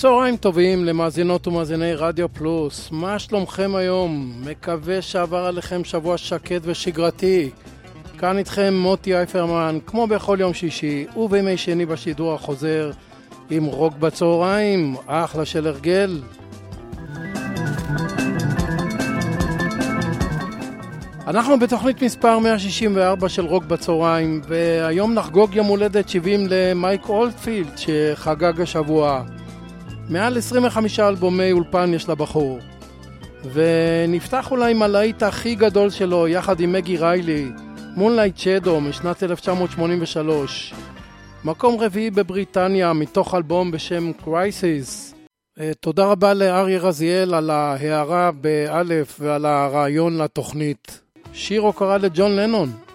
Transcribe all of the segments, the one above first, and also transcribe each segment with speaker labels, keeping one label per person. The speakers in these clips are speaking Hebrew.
Speaker 1: צהריים טובים למאזינות ומאזיני רדיו פלוס, מה שלומכם היום? מקווה שעבר עליכם שבוע שקט ושגרתי. כאן איתכם מוטי אייפרמן, כמו בכל יום שישי ובימי שני בשידור החוזר עם רוק בצהריים, אחלה של הרגל. אנחנו בתוכנית מספר 164 של רוק בצהריים, והיום נחגוג יום הולדת 70 למייק אולדפילד שחגג השבוע. מעל 25 אלבומי אולפן יש לבחור. ונפתח אולי עם הלהיט הכי גדול שלו יחד עם מגי ריילי, Moonlight Shadow משנת 1983. מקום רביעי בבריטניה מתוך אלבום בשם Crises. תודה רבה לאריה רזיאל על ההערה באלף ועל הרעיון לתוכנית. שיר הוקרה לג'ון לנון.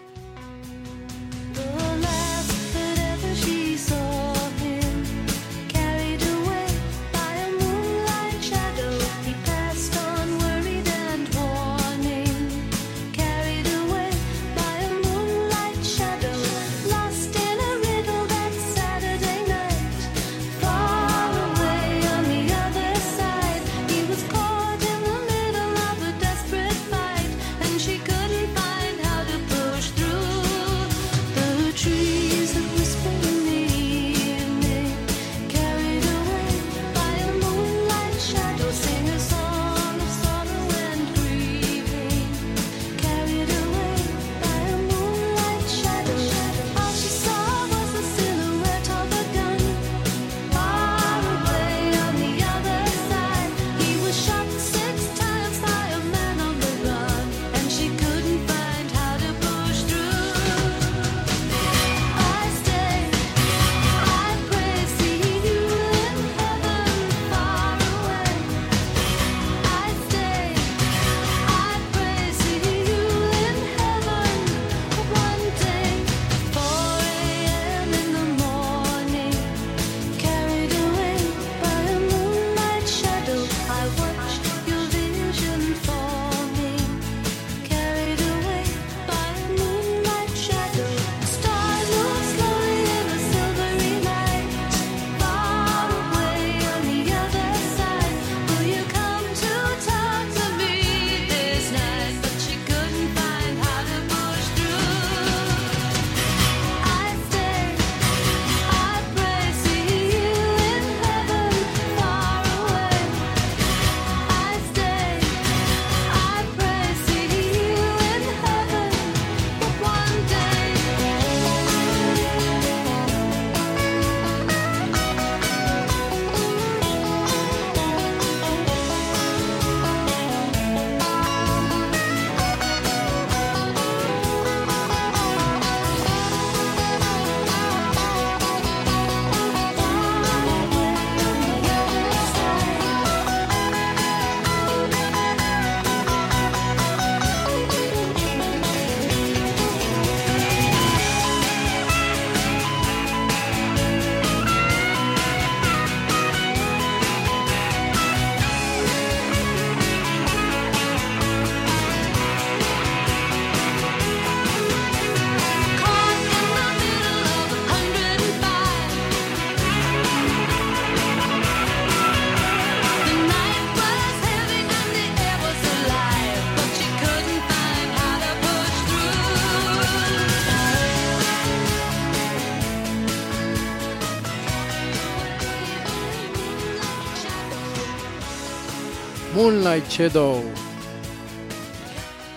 Speaker 1: Moonlight Shadow.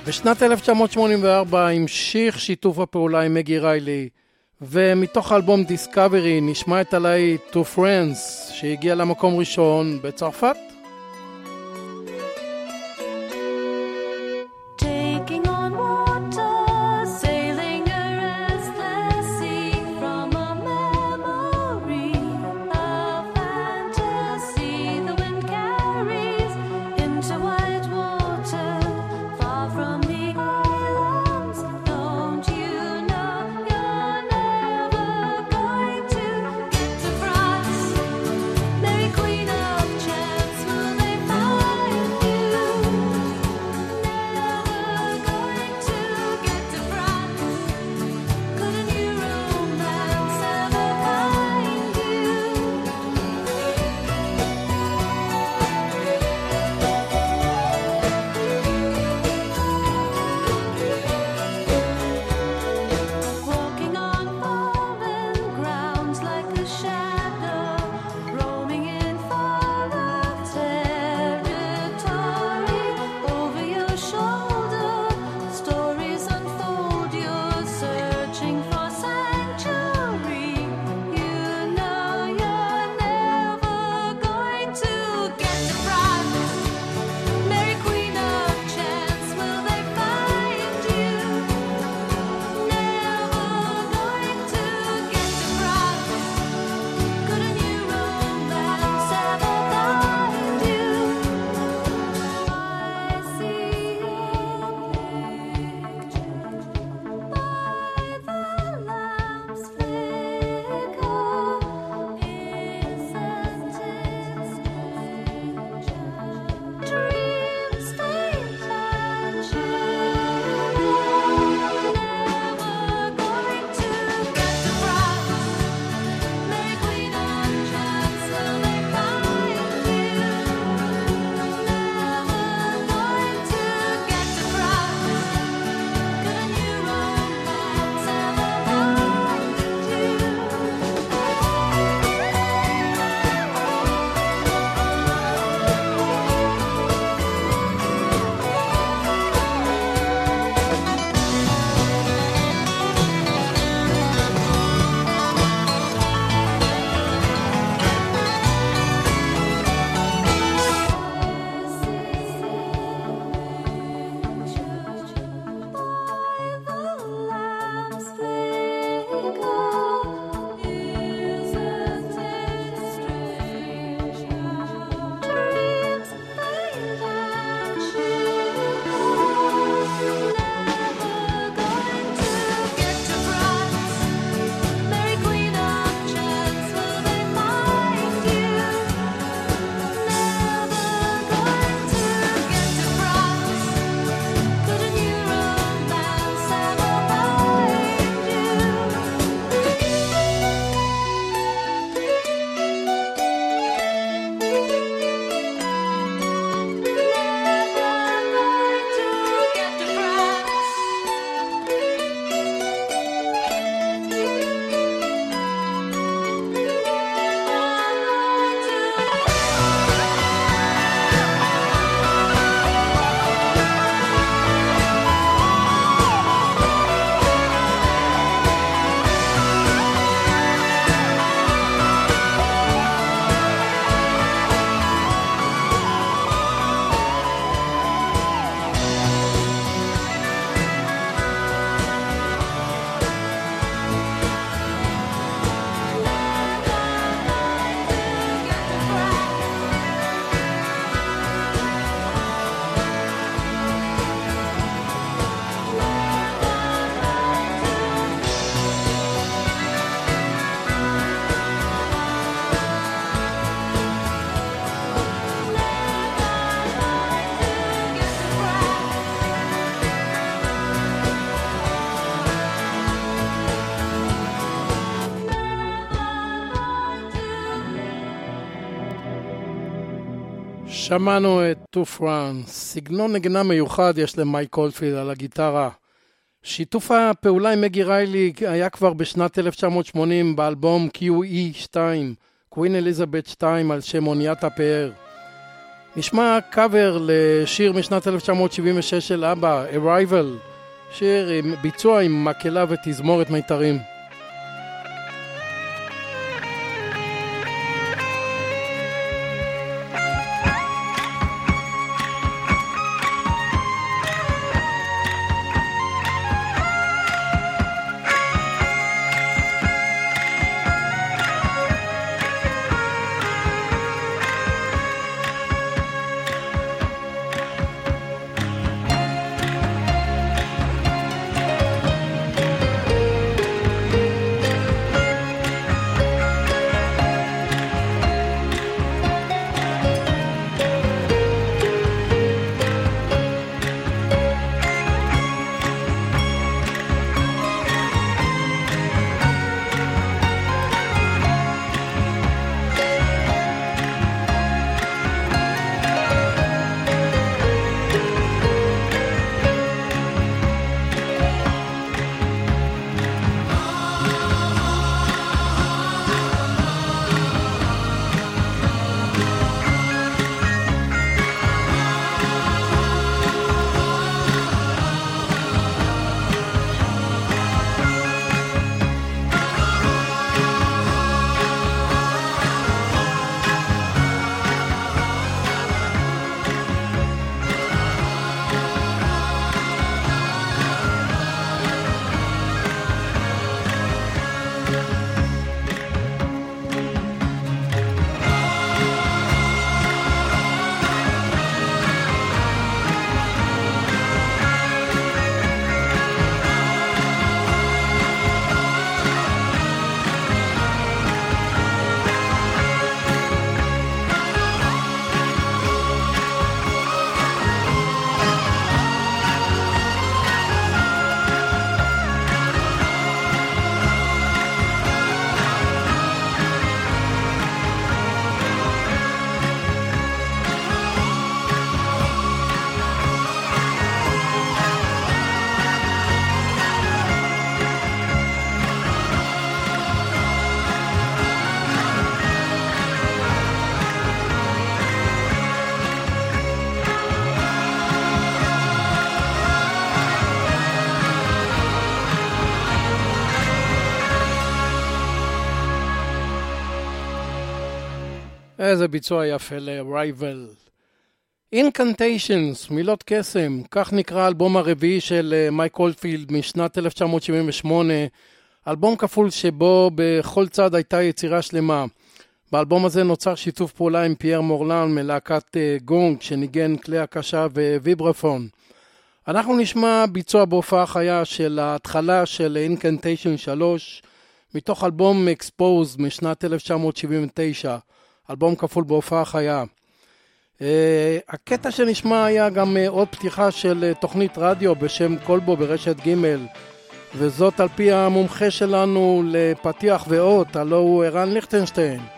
Speaker 1: בשנת 1984 המשיך שיתוף הפעולה עם מגי ריילי, ומתוך האלבום דיסקאברי נשמע את הלהיט To Friends, שהגיע למקום ראשון בצרפת.
Speaker 2: שמענו את To France, סגנון נגינה מיוחד יש למייק אולדפילד על הגיטרה. שיתוף הפעולה עם מגי ריילי היה כבר בשנת 1980 באלבום QE 2, Queen Elizabeth 2 על שם אוניית הפאר. נשמע קאבר לשיר משנת 1976 של אבא, Arrival, שיר עם ביצוע עם מקהלה ותזמורת מיתרים. איזה ביצוע יפה ל-Rival. Incantations, מילות קסם, כך נקרא האלבום הרביעי של מייק uh, אולפילד משנת 1978, אלבום כפול שבו בכל צד הייתה יצירה שלמה. באלבום הזה נוצר שיתוף פעולה עם פייר מורלן מלהקת uh, גונג שניגן כלי הקשה וויברפון. אנחנו נשמע ביצוע בהופעה חיה של ההתחלה של Incantation 3 מתוך אלבום Exposed משנת 1979. אלבום כפול בהופעה חיה. Uh, הקטע שנשמע היה גם uh, עוד פתיחה של uh, תוכנית רדיו בשם כלבו ברשת ג' וזאת על פי המומחה שלנו לפתיח ואות, הלו הוא ערן ליכטנשטיין.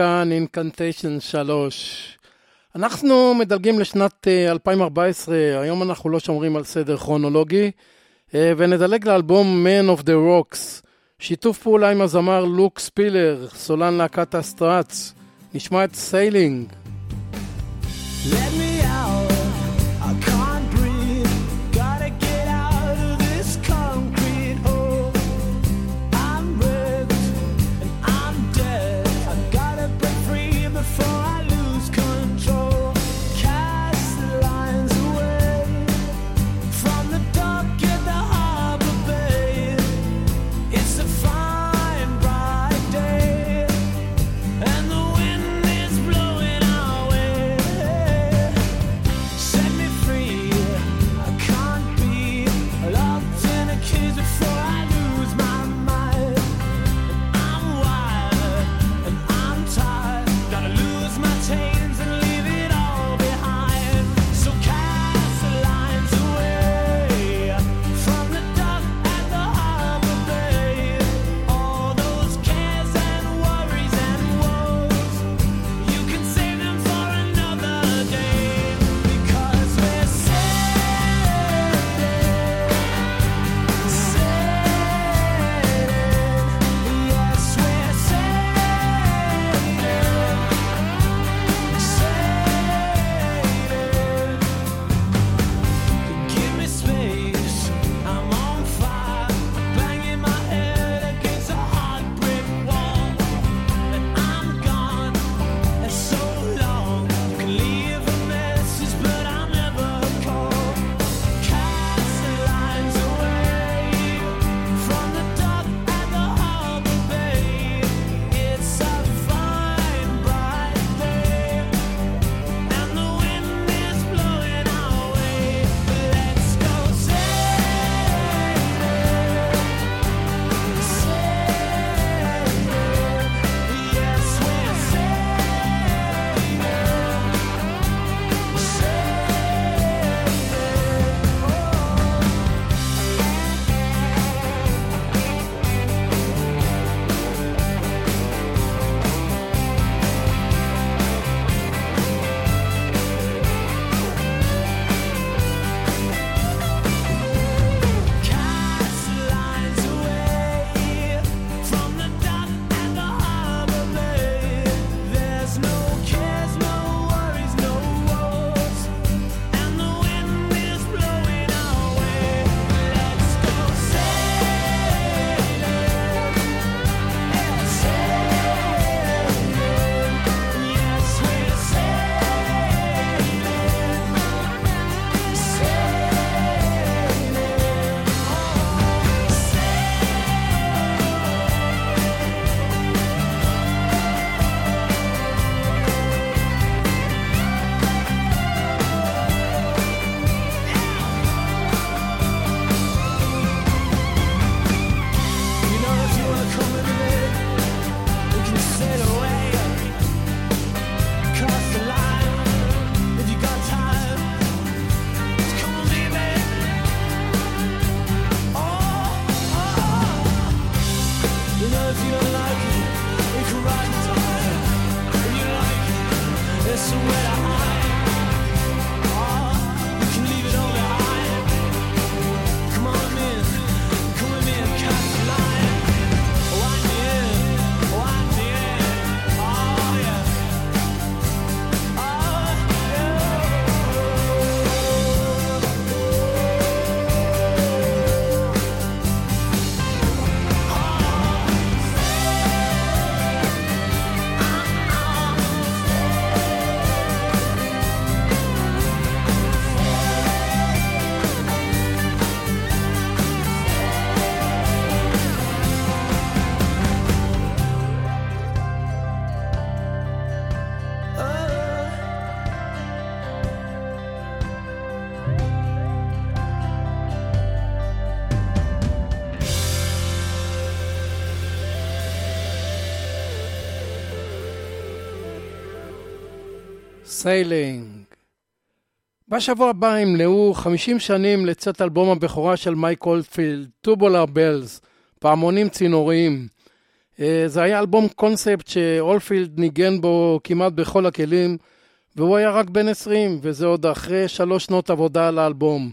Speaker 3: כאן Incantation 3. אנחנו מדלגים לשנת 2014, אה, היום אנחנו לא שומרים על סדר כרונולוגי, אה, ונדלג לאלבום Man of the Rocks, שיתוף פעולה עם הזמר לוק ספילר, סולן להקת ה Struts. נשמע את Sailing. Let me Sailing. בשבוע הבא ימלאו 50 שנים לצאת אלבום הבכורה של מייק אולדפילד, Tubular Bells, פעמונים צינוריים.
Speaker 2: אה, זה היה אלבום קונספט שאולדפילד ניגן בו כמעט בכל הכלים, והוא היה רק בן 20, וזה עוד אחרי שלוש שנות עבודה על האלבום.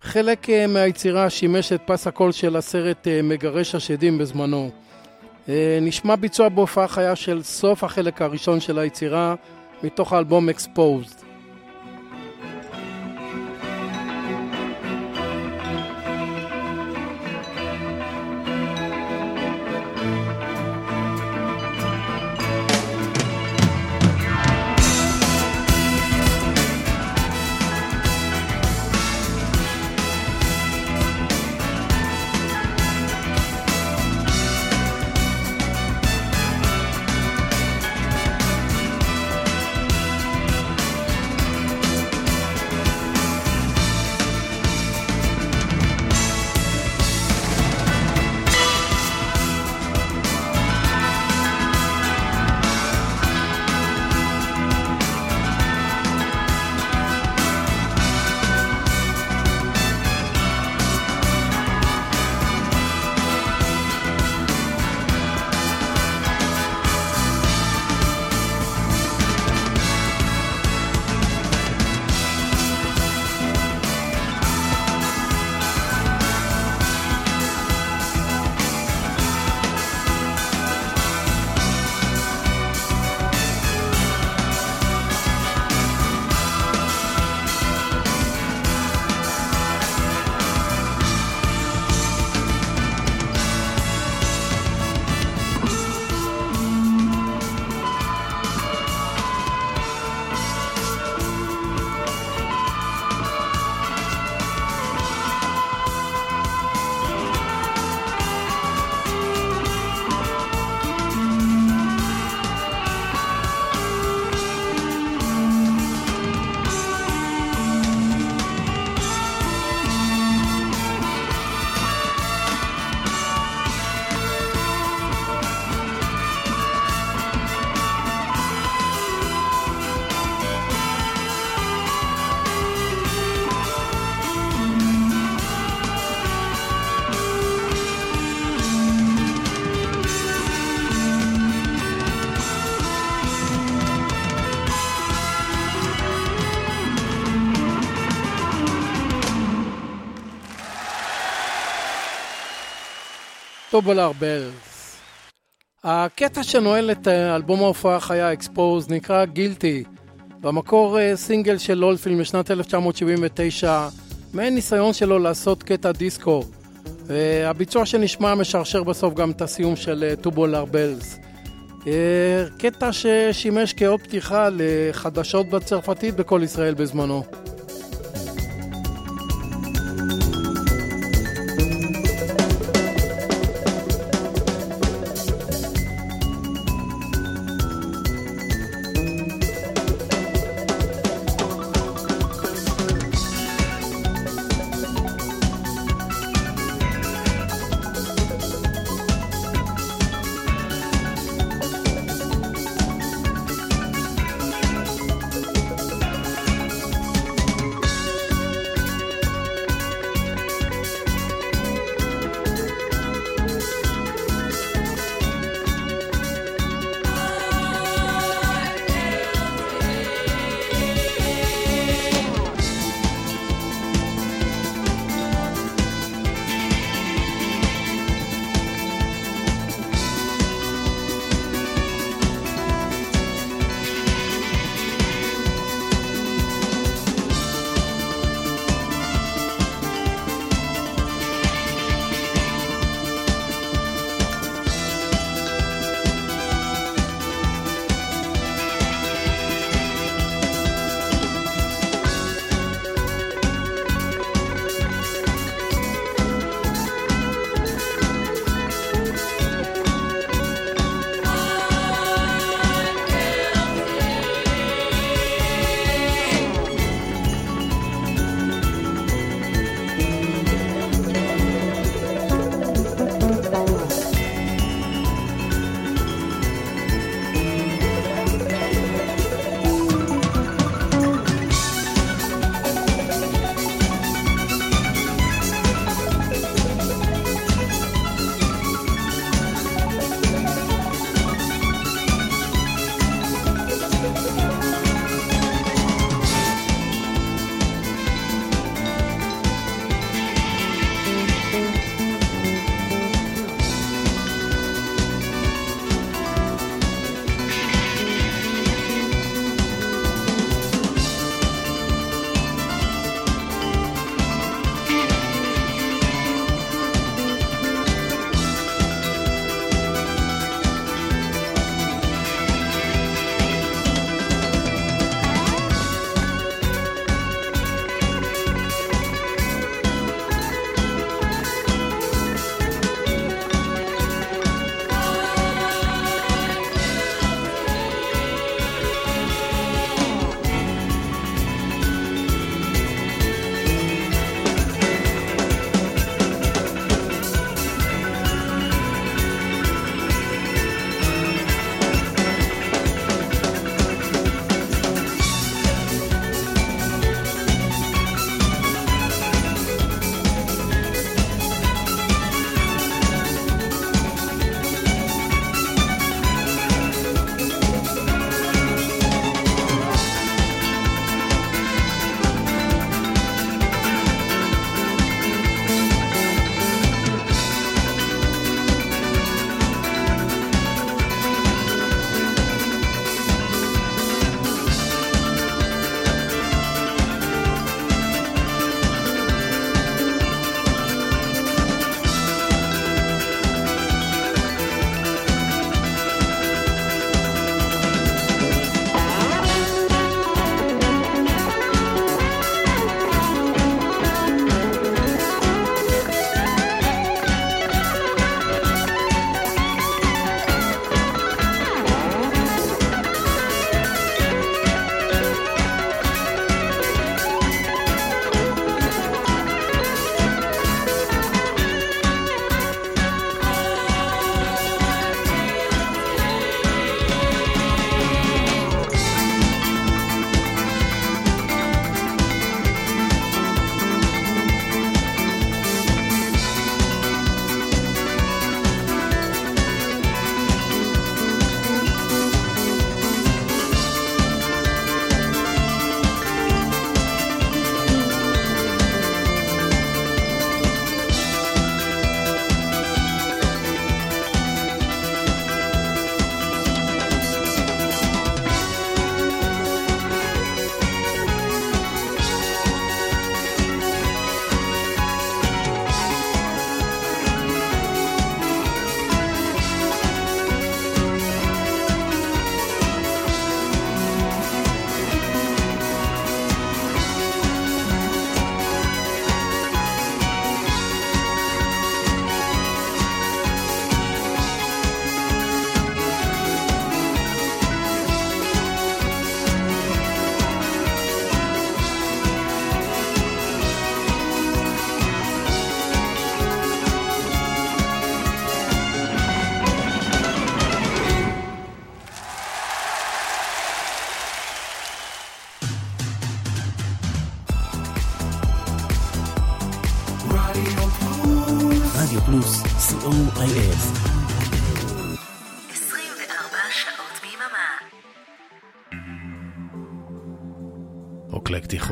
Speaker 2: חלק אה, מהיצירה שימש את פס הקול של הסרט אה, מגרש השדים בזמנו. נשמע ביצוע בהופעה חיה של סוף החלק הראשון של היצירה, מתוך האלבום Exposed. טובולר בלס. הקטע שנועל את אה, אלבום ההופעה החיה אקספוז נקרא גילטי. במקור אה, סינגל של אולפילם משנת 1979, מעין ניסיון שלו לעשות קטע דיסקו. הביצוע שנשמע משרשר בסוף גם את הסיום של טובולר בלס. קטע ששימש כאות פתיחה לחדשות בצרפתית בכל ישראל בזמנו.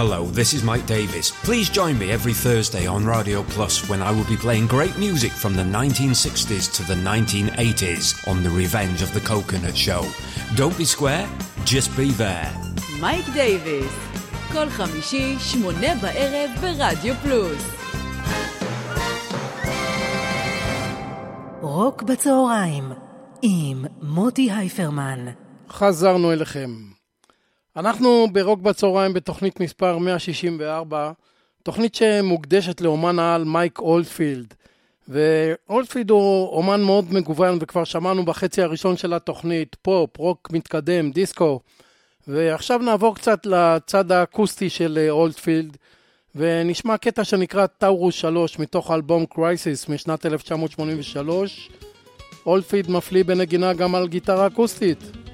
Speaker 4: Hello, this is Mike Davis. Please join me every Thursday on Radio Plus when I will be playing great music from the 1960s to the 1980s on The Revenge of the Coconut Show. Don't be square, just be there.
Speaker 5: מייק דייוויס, כל חמישי, שמונה בערב ברדיו פלוס.
Speaker 6: רוק בצהריים, עם מוטי הייפרמן.
Speaker 2: חזרנו אליכם. אנחנו ברוק בצהריים בתוכנית מספר 164, תוכנית שמוקדשת לאומן העל מייק אולדפילד. ואולדפילד הוא אומן מאוד מגוון, וכבר שמענו בחצי הראשון של התוכנית, פופ, רוק מתקדם, דיסקו. ועכשיו נעבור קצת לצד האקוסטי של אה, אולדפילד, ונשמע קטע שנקרא Taurus 3 מתוך האלבום Crises משנת 1983. אולדפילד מפליא בנגינה גם על גיטרה אקוסטית.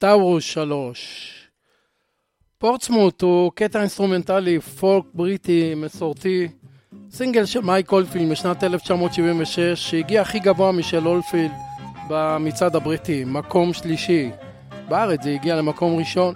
Speaker 2: Taurus 3. Portsmouth הוא קטע אינסטרומנטלי פולק בריטי מסורתי, סינגל של מייק אולדפילד משנת 1976 שהגיע הכי גבוה משל אולדפילד במצעד הבריטי, מקום שלישי. בארץ זה הגיע למקום ראשון.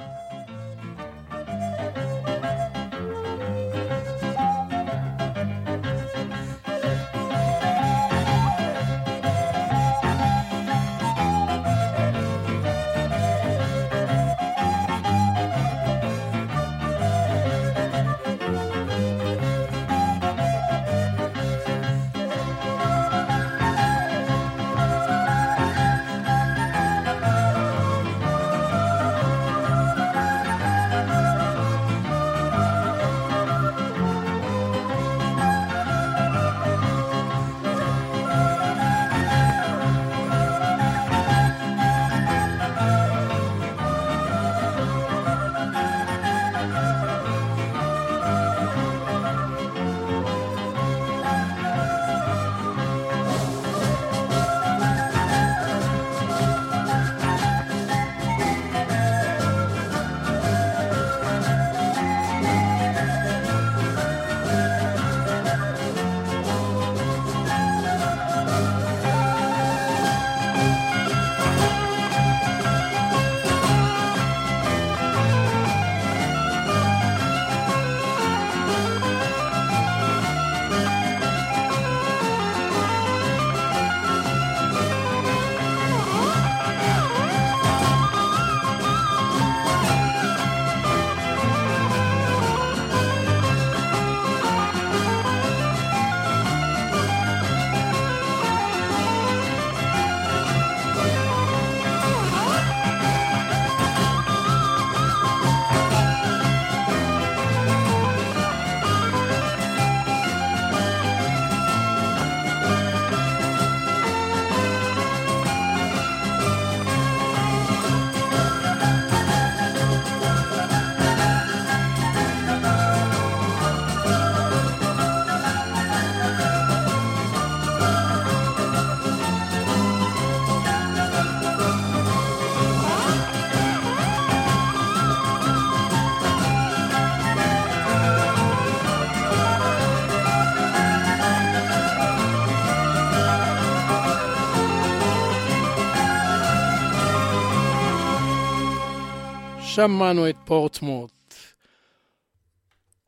Speaker 2: שמענו את פורטסמוט.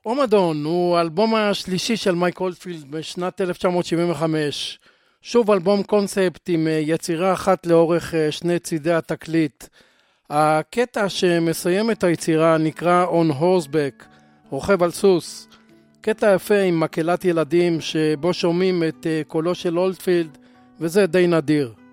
Speaker 2: אומדון הוא האלבום השלישי של מייק אולדפילד בשנת 1975. שוב אלבום קונספט עם אה, יצירה אחת לאורך אה, שני צידי התקליט. הקטע שמסיים את היצירה נקרא On Horseback, רוכב על סוס. קטע יפה עם מקהלת ילדים שבו שומעים את אה, קולו של אולדפילד וזה די נדיר.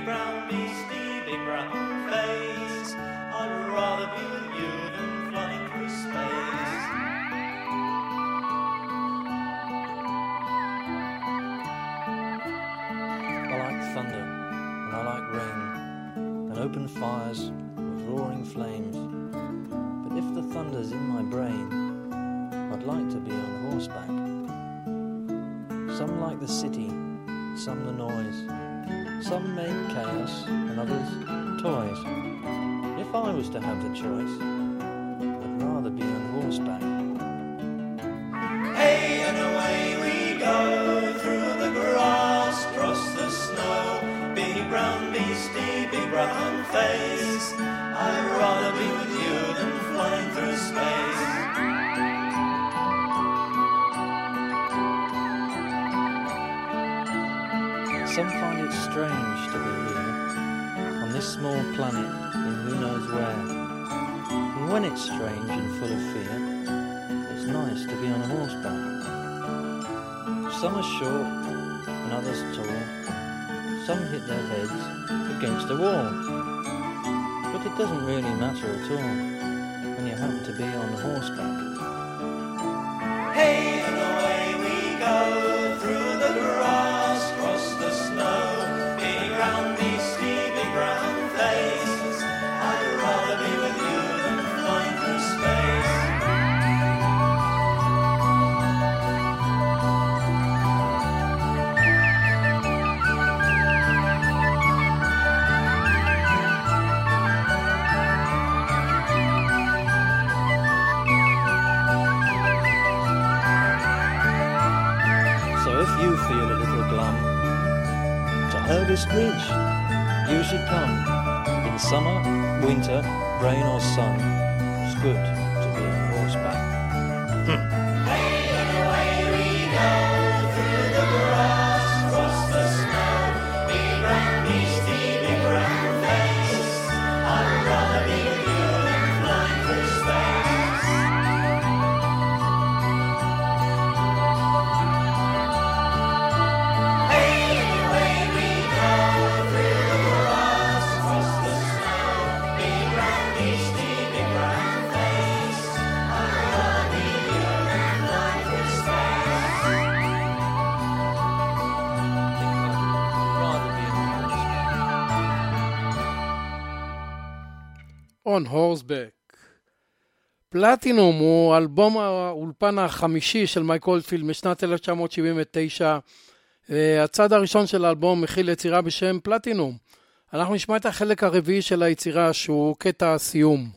Speaker 7: big brown beastie,
Speaker 8: big brown face. I'd rather be with you than flying through space.
Speaker 7: I like thunder, and I like rain, and open fires with roaring flames. But if the thunder's in my brain, I'd like to be on horseback. Some like the city, some the noise. Some make chaos and others toys. If I was to have the choice, I'd rather be on horseback.
Speaker 8: Hey, and away we go through the grass, cross the snow. Big brown beastie, big brown face. strange to be
Speaker 7: here, on this small planet in who knows where. And when it's strange and full of fear, it's nice to be on horseback.
Speaker 8: Some are short and others tall. Some hit their heads against a wall. But it doesn't really matter at all when you happen to be on horseback. Hey, and away we go through the garage. If you feel a little glum, to Hurgus Bridge you should come. In summer, winter, rain or sun,
Speaker 7: it's good On Horseback.
Speaker 2: פלטינום הוא אלבום האולפן החמישי של מייק אולדפילד משנת 1979. אה, הצד הראשון של האלבום מכיל יצירה בשם פלטינום. אנחנו נשמע את החלק הרביעי של היצירה שהוא קטע הסיום.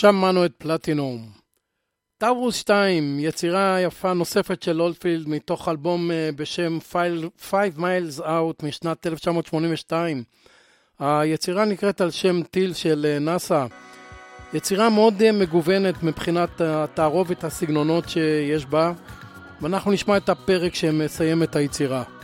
Speaker 2: שמענו את פלטינום. טאורוס 2, יצירה יפה נוספת של אולדפילד מתוך אלבום אה, בשם Five Miles Out משנת 1982. היצירה נקראת על שם טיל של אה, נאסא. יצירה מאוד אה, מגוונת מבחינת התערובת הסגנונות שיש בה, ואנחנו נשמע את הפרק שמסיים את היצירה.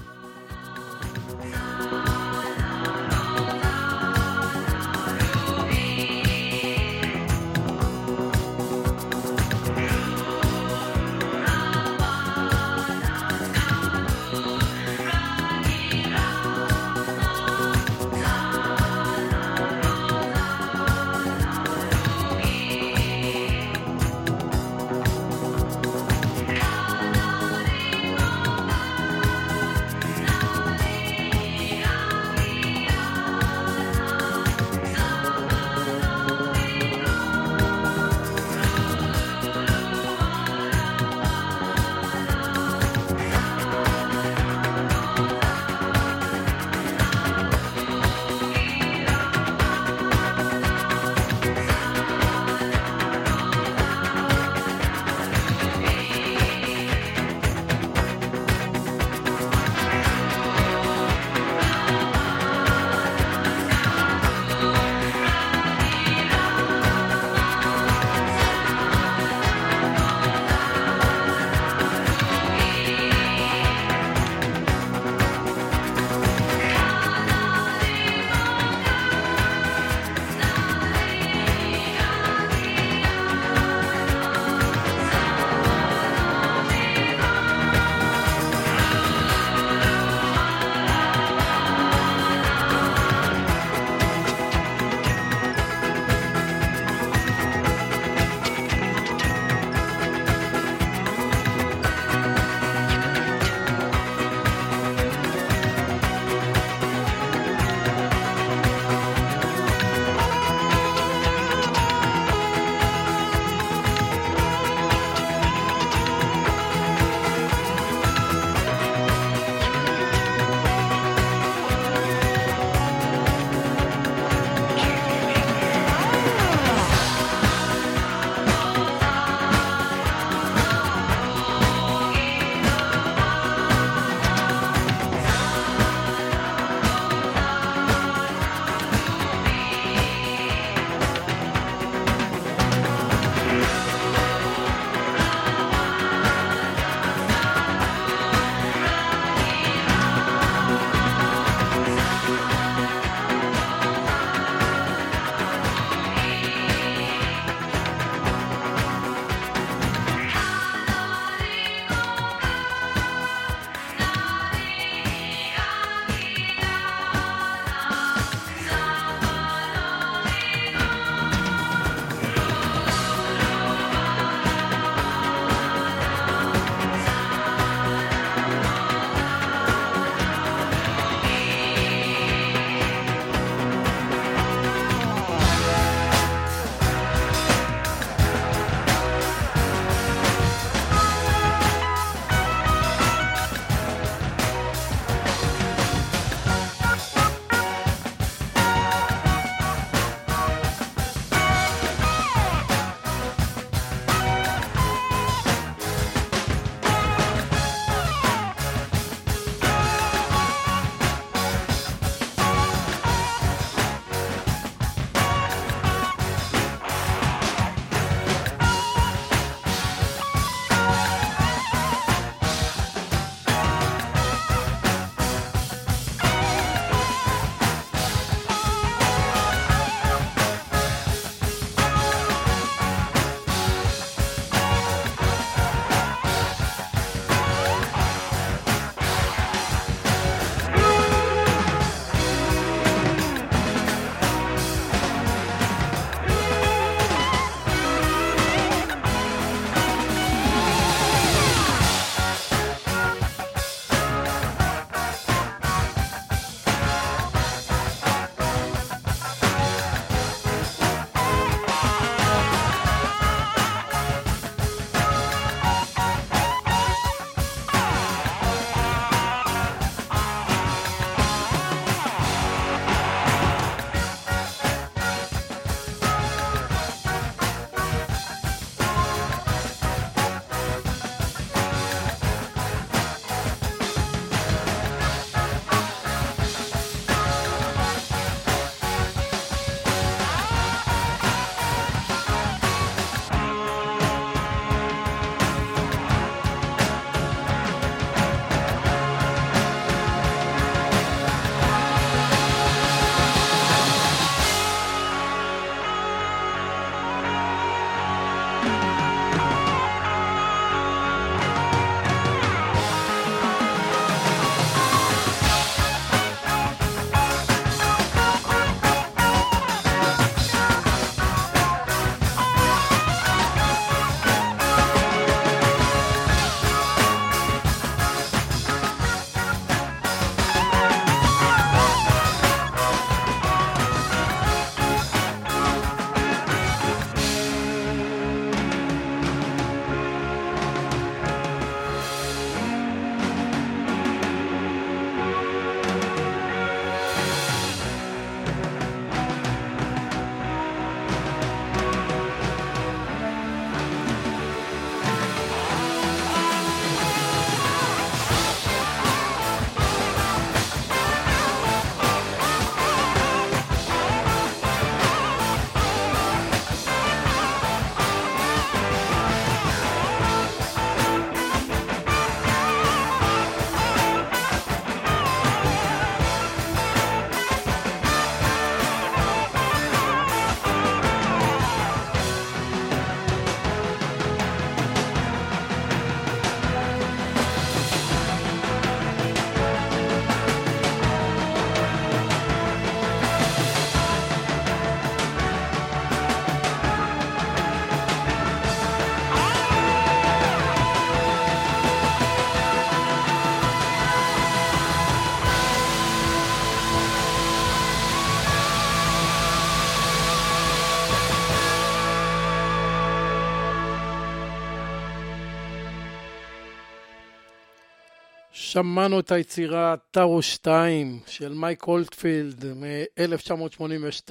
Speaker 2: שמענו את היצירה טארו 2 של מייק הולטפילד מ-1982.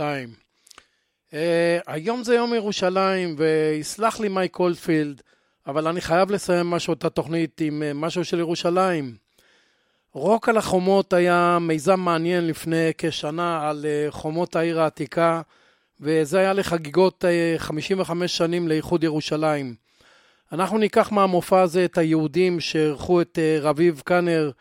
Speaker 2: Uh, היום זה יום ירושלים, ויסלח לי מייק הולטפילד, אבל אני חייב לסיים משהו את התוכנית עם uh, משהו של ירושלים. רוק על החומות היה מיזם מעניין לפני כשנה על uh, חומות העיר העתיקה, וזה היה לחגיגות uh, 55 שנים לאיחוד ירושלים. אנחנו ניקח מהמופע הזה את היהודים שאירחו את אה, רביב קאנר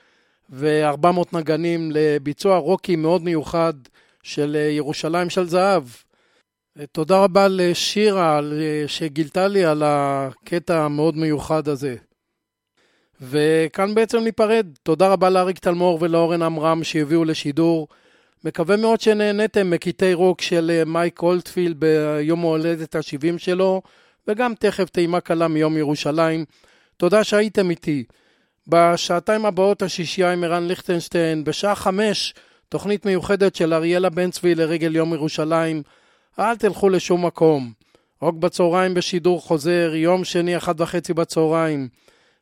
Speaker 2: ו-400 נגנים לביצוע רוקי מאוד מיוחד של אה, ירושלים של זהב. אה, תודה רבה לשירה שגילתה לי על הקטע המאוד מיוחד הזה. וכאן בעצם ניפרד. תודה רבה לאריק תלמור ולאורן עמרם שהביאו לשידור. מקווה מאוד שנהניתם מקטעי רוק של מייק אולטפילד ביום ההולדת ה-70 שלו. וגם תכף טעימה קלה מיום ירושלים. תודה שהייתם איתי. בשעתיים הבאות השישייה עם ערן ליכטנשטיין, בשעה חמש, תוכנית מיוחדת של אריאלה בן צבי לרגל יום ירושלים. אל תלכו לשום מקום. רוק בצהריים בשידור חוזר, יום שני, אחת וחצי בצהריים.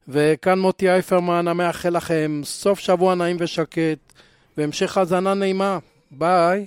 Speaker 2: וכאן מוטי אייפרמן המאחל לכם סוף שבוע נעים ושקט, והמשך האזנה נעימה. ביי.